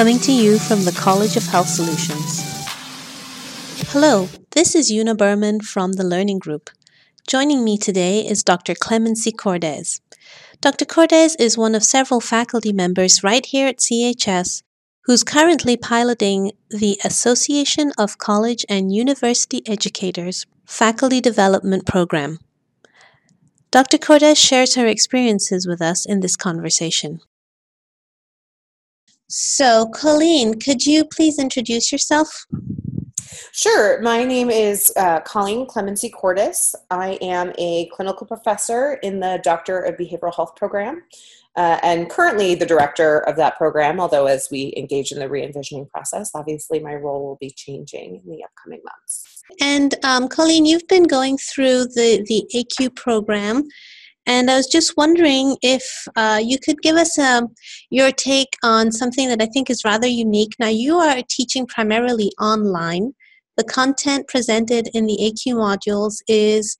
coming to you from the College of Health Solutions. Hello, this is Una Berman from the Learning Group. Joining me today is Dr. Clemency Cordes. Dr. Cordes is one of several faculty members right here at CHS who's currently piloting the Association of College and University Educators Faculty Development Program. Dr. Cordes shares her experiences with us in this conversation. So, Colleen, could you please introduce yourself? Sure. My name is uh, Colleen Clemency Cordes. I am a clinical professor in the Doctor of Behavioral Health program uh, and currently the director of that program. Although, as we engage in the re envisioning process, obviously my role will be changing in the upcoming months. And, um, Colleen, you've been going through the, the ACUE program. And I was just wondering if uh, you could give us um, your take on something that I think is rather unique. Now, you are teaching primarily online. The content presented in the ACUE modules is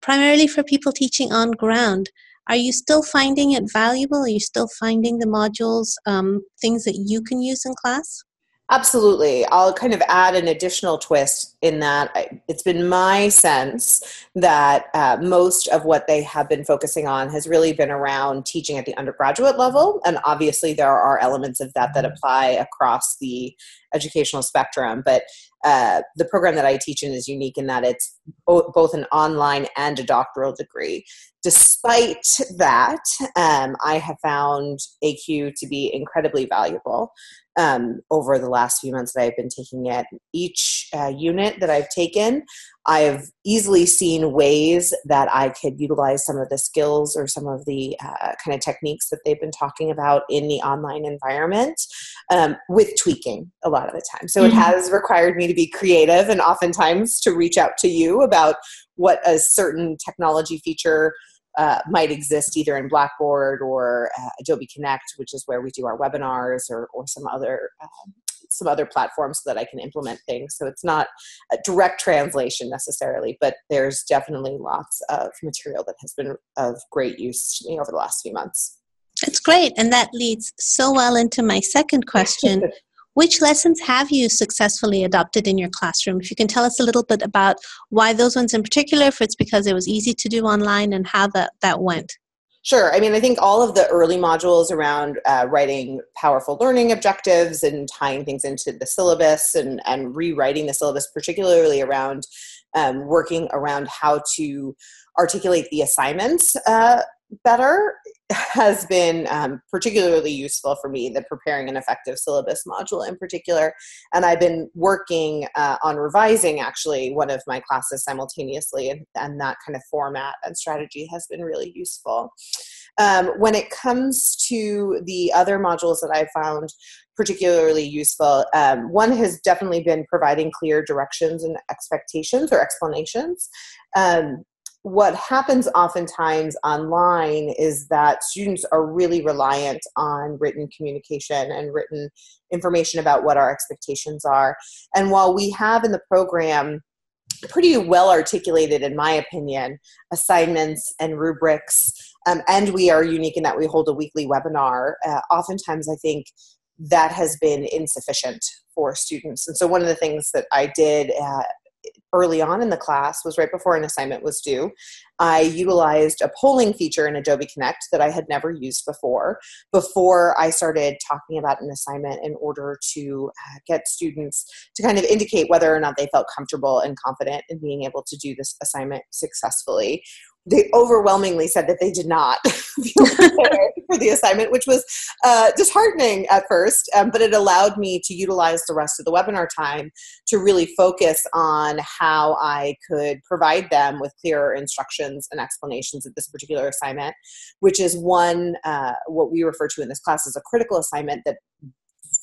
primarily for people teaching on ground. Are you still finding it valuable? Are you still finding the modules um, things that you can use in class? Absolutely. I'll kind of add an additional twist in that it's been my sense that uh, most of what they have been focusing on has really been around teaching at the undergraduate level. And obviously, there are elements of that that apply across the educational spectrum. But uh, the program that I teach in is unique in that it's both an online and a doctoral degree. Despite that, um, I have found ACUE to be incredibly valuable um, over the last few months that I've been taking it. Each uh, unit that I've taken, I've easily seen ways that I could utilize some of the skills or some of the uh, kind of techniques that they've been talking about in the online environment um, with tweaking a lot of the time. So mm-hmm. it has required me to be creative and oftentimes to reach out to you about what a certain technology feature uh, might exist either in Blackboard or uh, Adobe Connect, which is where we do our webinars, or, or some other um, some other platforms so that I can implement things. So it's not a direct translation necessarily, but there's definitely lots of material that has been of great use to me over the last few months. That's great, and that leads so well into my second question. Which lessons have you successfully adopted in your classroom? If you can tell us a little bit about why those ones in particular, if it's because it was easy to do online and how that, that went. Sure. I mean, I think all of the early modules around uh, writing powerful learning objectives and tying things into the syllabus and, and rewriting the syllabus, particularly around um, working around how to articulate the assignments uh, better has been um, particularly useful for me the preparing an effective syllabus module in particular and i've been working uh, on revising actually one of my classes simultaneously and, and that kind of format and strategy has been really useful. Um, when it comes to the other modules that i found particularly useful um, one has definitely been providing clear directions and expectations or explanations. Um, what happens oftentimes online is that students are really reliant on written communication and written information about what our expectations are. And while we have in the program pretty well articulated, in my opinion, assignments and rubrics, um, and we are unique in that we hold a weekly webinar, uh, oftentimes I think that has been insufficient for students. And so, one of the things that I did uh, early on in the class was right before an assignment was due. I utilized a polling feature in Adobe Connect that I had never used before, before I started talking about an assignment in order to uh, get students to kind of indicate whether or not they felt comfortable and confident in being able to do this assignment successfully. They overwhelmingly said that they did not feel prepared for the assignment, which was uh, disheartening at first, um, but it allowed me to utilize the rest of the webinar time to really focus on how I could provide them with clearer instructions and explanations of this particular assignment, which is one, uh, what we refer to in this class as a critical assignment that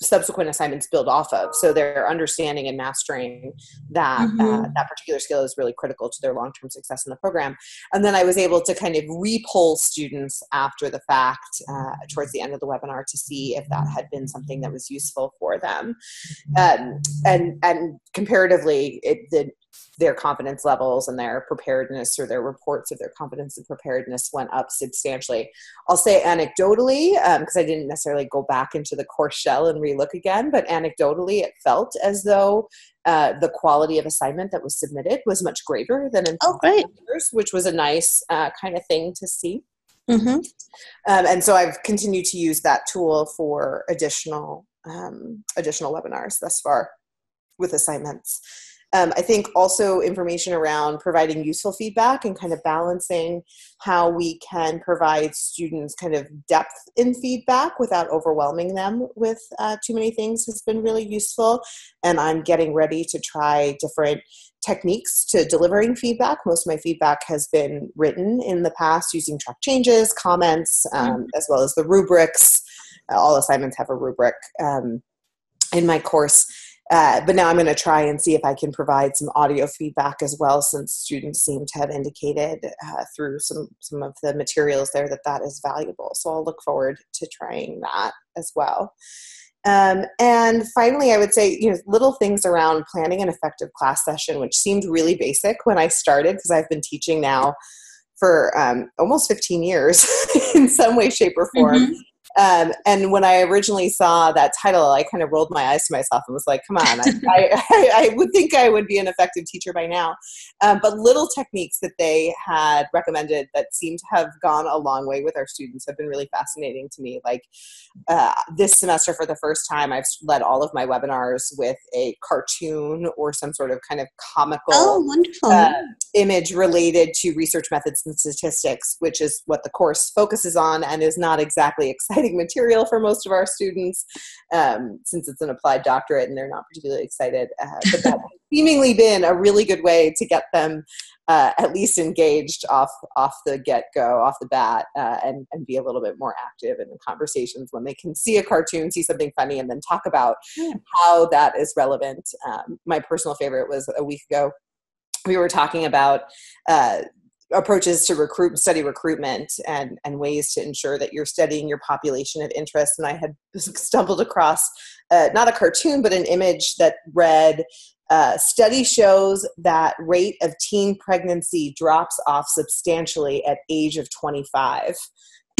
subsequent assignments build off of. So their understanding and mastering that uh, mm-hmm. uh, that particular skill is really critical to their long term success in the program. And then I was able to kind of repoll students after the fact uh, towards the end of the webinar to see if that had been something that was useful for for them um, and and comparatively it the their confidence levels and their preparedness or their reports of their confidence and preparedness went up substantially. I'll say anecdotally, because um, I didn't necessarily go back into the course shell and relook again, but anecdotally, it felt as though uh, the quality of assignment that was submitted was much greater than in oh, great. years, which was a nice uh, kind of thing to see. Mm-hmm. Um, and so I've continued to use that tool for additional um, additional webinars thus far with assignments. Um, I think also information around providing useful feedback and kind of balancing how we can provide students kind of depth in feedback without overwhelming them with uh, too many things has been really useful. And I'm getting ready to try different techniques to delivering feedback. Most of my feedback has been written in the past using track changes, comments, um, mm-hmm. as well as the rubrics. all assignments have a rubric um, in my course uh, but now I'm going to try and see if I can provide some audio feedback as well, since students seem to have indicated uh, through some some of the materials there that that is valuable. So I'll look forward to trying that as well. Um, and finally, I would say you know little things around planning an effective class session, which seemed really basic when I started because I've been teaching now for um, almost 15 years in some way, shape, or form. Mm-hmm. Um, and when I originally saw that title, I kind of rolled my eyes to myself and was like, come on, I, I, I would think I would be an effective teacher by now. Um, but little techniques that they had recommended that seem to have gone a long way with our students have been really fascinating to me. Like uh, this semester, for the first time, I've led all of my webinars with a cartoon or some sort of kind of comical oh, wonderful. Uh, image related to research methods and statistics, which is what the course focuses on and is not exactly exciting exciting material for most of our students um, since it's an applied doctorate and they're not particularly excited. Uh, but that's seemingly been a really good way to get them uh, at least engaged off off the get go, off the bat, uh, and and be a little bit more active in the conversations when they can see a cartoon, see something funny, and then talk about how that is relevant. Um, my personal favorite was a week ago we were talking about uh, approaches to recruit study recruitment and and ways to ensure that you're studying your population of interest. And i had stumbled across uh, not a cartoon but an image that read uh, study shows that rate of teen pregnancy drops off substantially at age of 25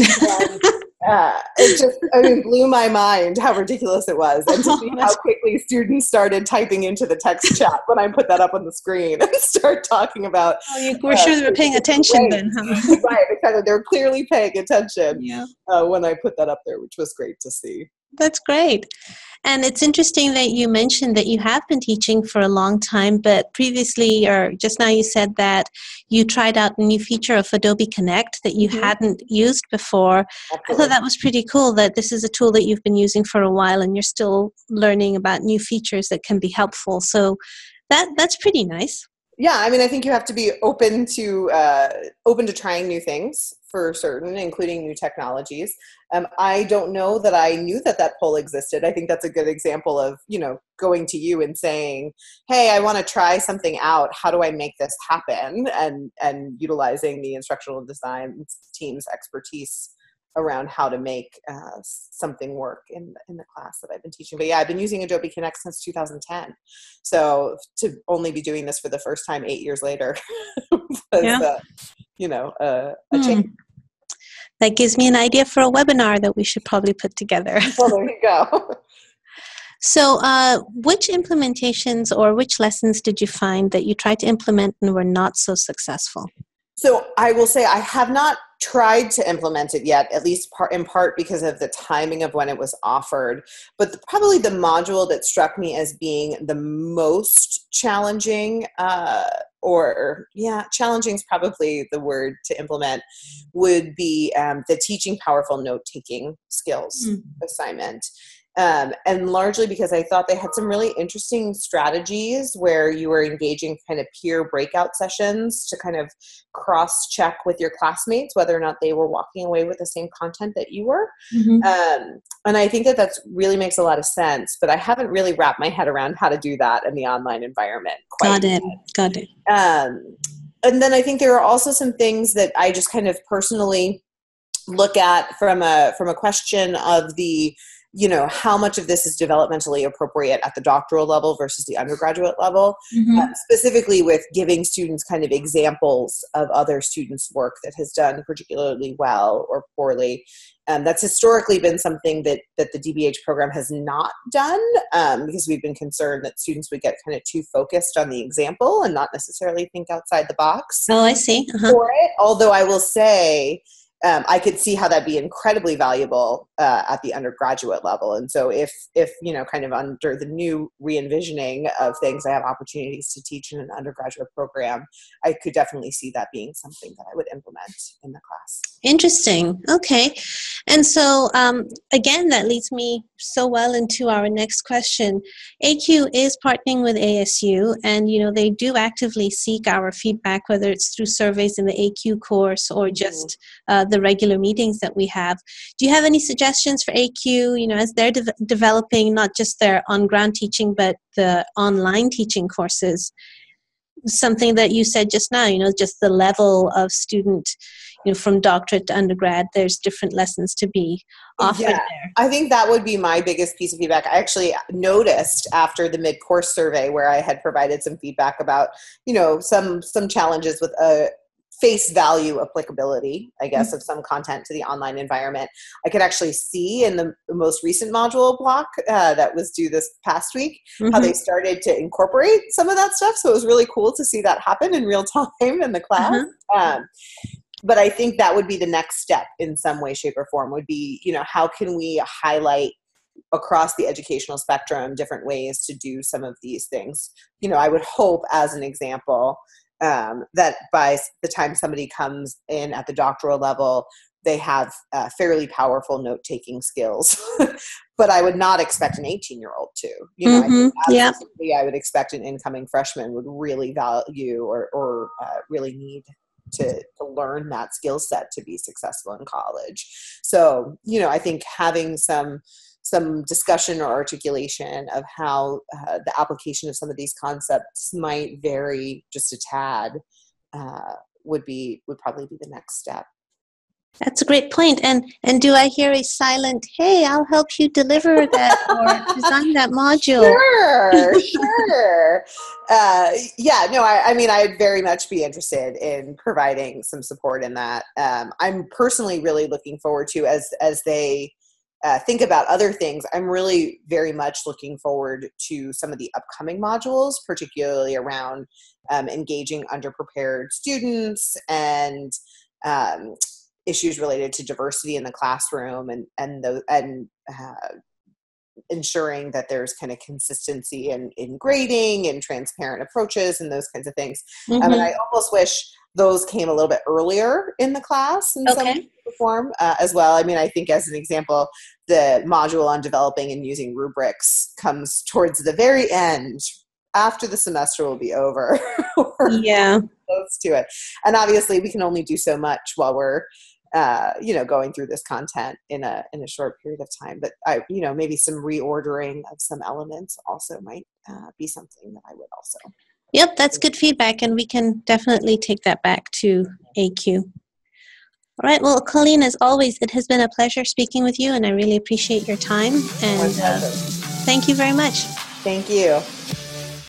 and, uh, it just I mean, blew my mind how ridiculous it was, and to see how quickly students started typing into the text chat when I put that up on the screen and start talking about. Oh, you were uh, sure they were paying attention then, huh? right, exactly. They were clearly paying attention yeah. uh, when I put that up there, which was great to see. That's great. And it's interesting that you mentioned that you have been teaching for a long time, but previously, or just now, you said that you tried out a new feature of Adobe Connect that you mm-hmm. hadn't used before. Absolutely. I thought that was pretty cool that this is a tool that you've been using for a while and you're still learning about new features that can be helpful. So that that's pretty nice yeah i mean i think you have to be open to uh, open to trying new things for certain including new technologies. Um, i don't know that i knew that that poll existed. I think that's a good example of you know going to you and saying hey i want to try something out. How do i make this happen? and and utilizing the instructional design team's expertise around how to make uh, something work in in the class that I've been teaching. But yeah, I've been using Adobe Connect since 2010. So to only be doing this for the first time eight years later was, yeah. uh, you know, uh, a hmm. change. That gives me an idea for a webinar that we should probably put together. well, there you go. So, uh, which implementations or which lessons did you find that you tried to implement and were not so successful? So, I will say I have not tried to implement it yet, at least part, in part because of the timing of when it was offered. But the, probably the module that struck me as being the most challenging, uh, or yeah, challenging is probably the word to implement, would be um, the teaching powerful note taking skills mm. assignment. Um, and largely because I thought they had some really interesting strategies where you were engaging kind of peer breakout sessions to kind of cross check with your classmates whether or not they were walking away with the same content that you were. Mm-hmm. Um, and I think that that really makes a lot of sense, but I haven't really wrapped my head around how to do that in the online environment. Got it. Yet. Got it. Um, and then I think there are also some things that I just kind of personally look at from a from a question of the you know how much of this is developmentally appropriate at the doctoral level versus the undergraduate level mm-hmm. uh, specifically with giving students kind of examples of other students work that has done particularly well or poorly um, that's historically been something that that the DBH program has not done um, because we've been concerned that students would get kind of too focused on the example and not necessarily think outside the box. Oh, I see. Uh-huh. For it, although I will say um, I could see how that'd be incredibly valuable uh, at the undergraduate level. And so, if if you know, kind of under the new re-envisioning of things, I have opportunities to teach in an undergraduate program. I could definitely see that being something that I would implement in the class. Interesting. Okay, and so um, again, that leads me so well into our next question. ACUE is partnering with ASU, and you know they do actively seek our feedback, whether it's through surveys in the ACUE course or mm-hmm. just the regular meetings that we have. Do you have any suggestions for ACUE, you know, as they're de- developing not just their on-ground teaching, but the online teaching courses? Something that you said just now, you know, just the level of student, you know, from doctorate to undergrad, there's different lessons to be offered yeah, there. I think that would be my biggest piece of feedback. I actually noticed after the mid-course survey where I had provided some feedback about, you know, some some challenges with a face value applicability, I guess, mm-hmm. of some content to the online environment. I could actually see in the most recent module block uh, that was due this past week mm-hmm. how they started to incorporate some of that stuff. So it was really cool to see that happen in real time in the class. Mm-hmm. Um, but I think that would be the next step in some way, shape, or form. Would be, you know, how can we highlight across the educational spectrum different ways to do some of these things you know i would hope as an example um, that by the time somebody comes in at the doctoral level, they have uh, fairly powerful note taking skills. but I would not expect an 18 year old to. You know, mm-hmm. yeah. I would expect an incoming freshman would really value or, or uh, really need to, to learn that skill set to be successful in college. So, you know, I think having some some discussion or articulation of how uh, the application of some of these concepts might vary just a tad uh, would be would probably be the next step. That's a great point and and do i hear a silent hey i'll help you deliver that or design that module sure sure. Uh, yeah no I, I, mean i'd very much be interested in providing some support in that. Um, i'm personally really looking forward to as as they uh, think about other things, I'm really very much looking forward to some of the upcoming modules, particularly around um, engaging underprepared students and um, issues related to diversity in the classroom and and the, and uh, ensuring that there's kind of consistency in, in grading and transparent approaches and those kinds of things. Mm-hmm. Um, and I almost wish those came a little bit earlier in the class in okay. some form uh, as well. I mean, I think as an example, the module on developing and using rubrics comes towards the very end after the semester will be over. yeah. Close to it. And obviously we can only do so much while we're uh, you know going through this content in a in a short period of time but i you know maybe some reordering of some elements also might uh, be something that i would also Yep, that's good feedback, and we can definitely take that back to ACUE. All right, well, Colleen, as always, it has been a pleasure speaking with you, and I really appreciate your time. And uh, thank you very much. Thank you.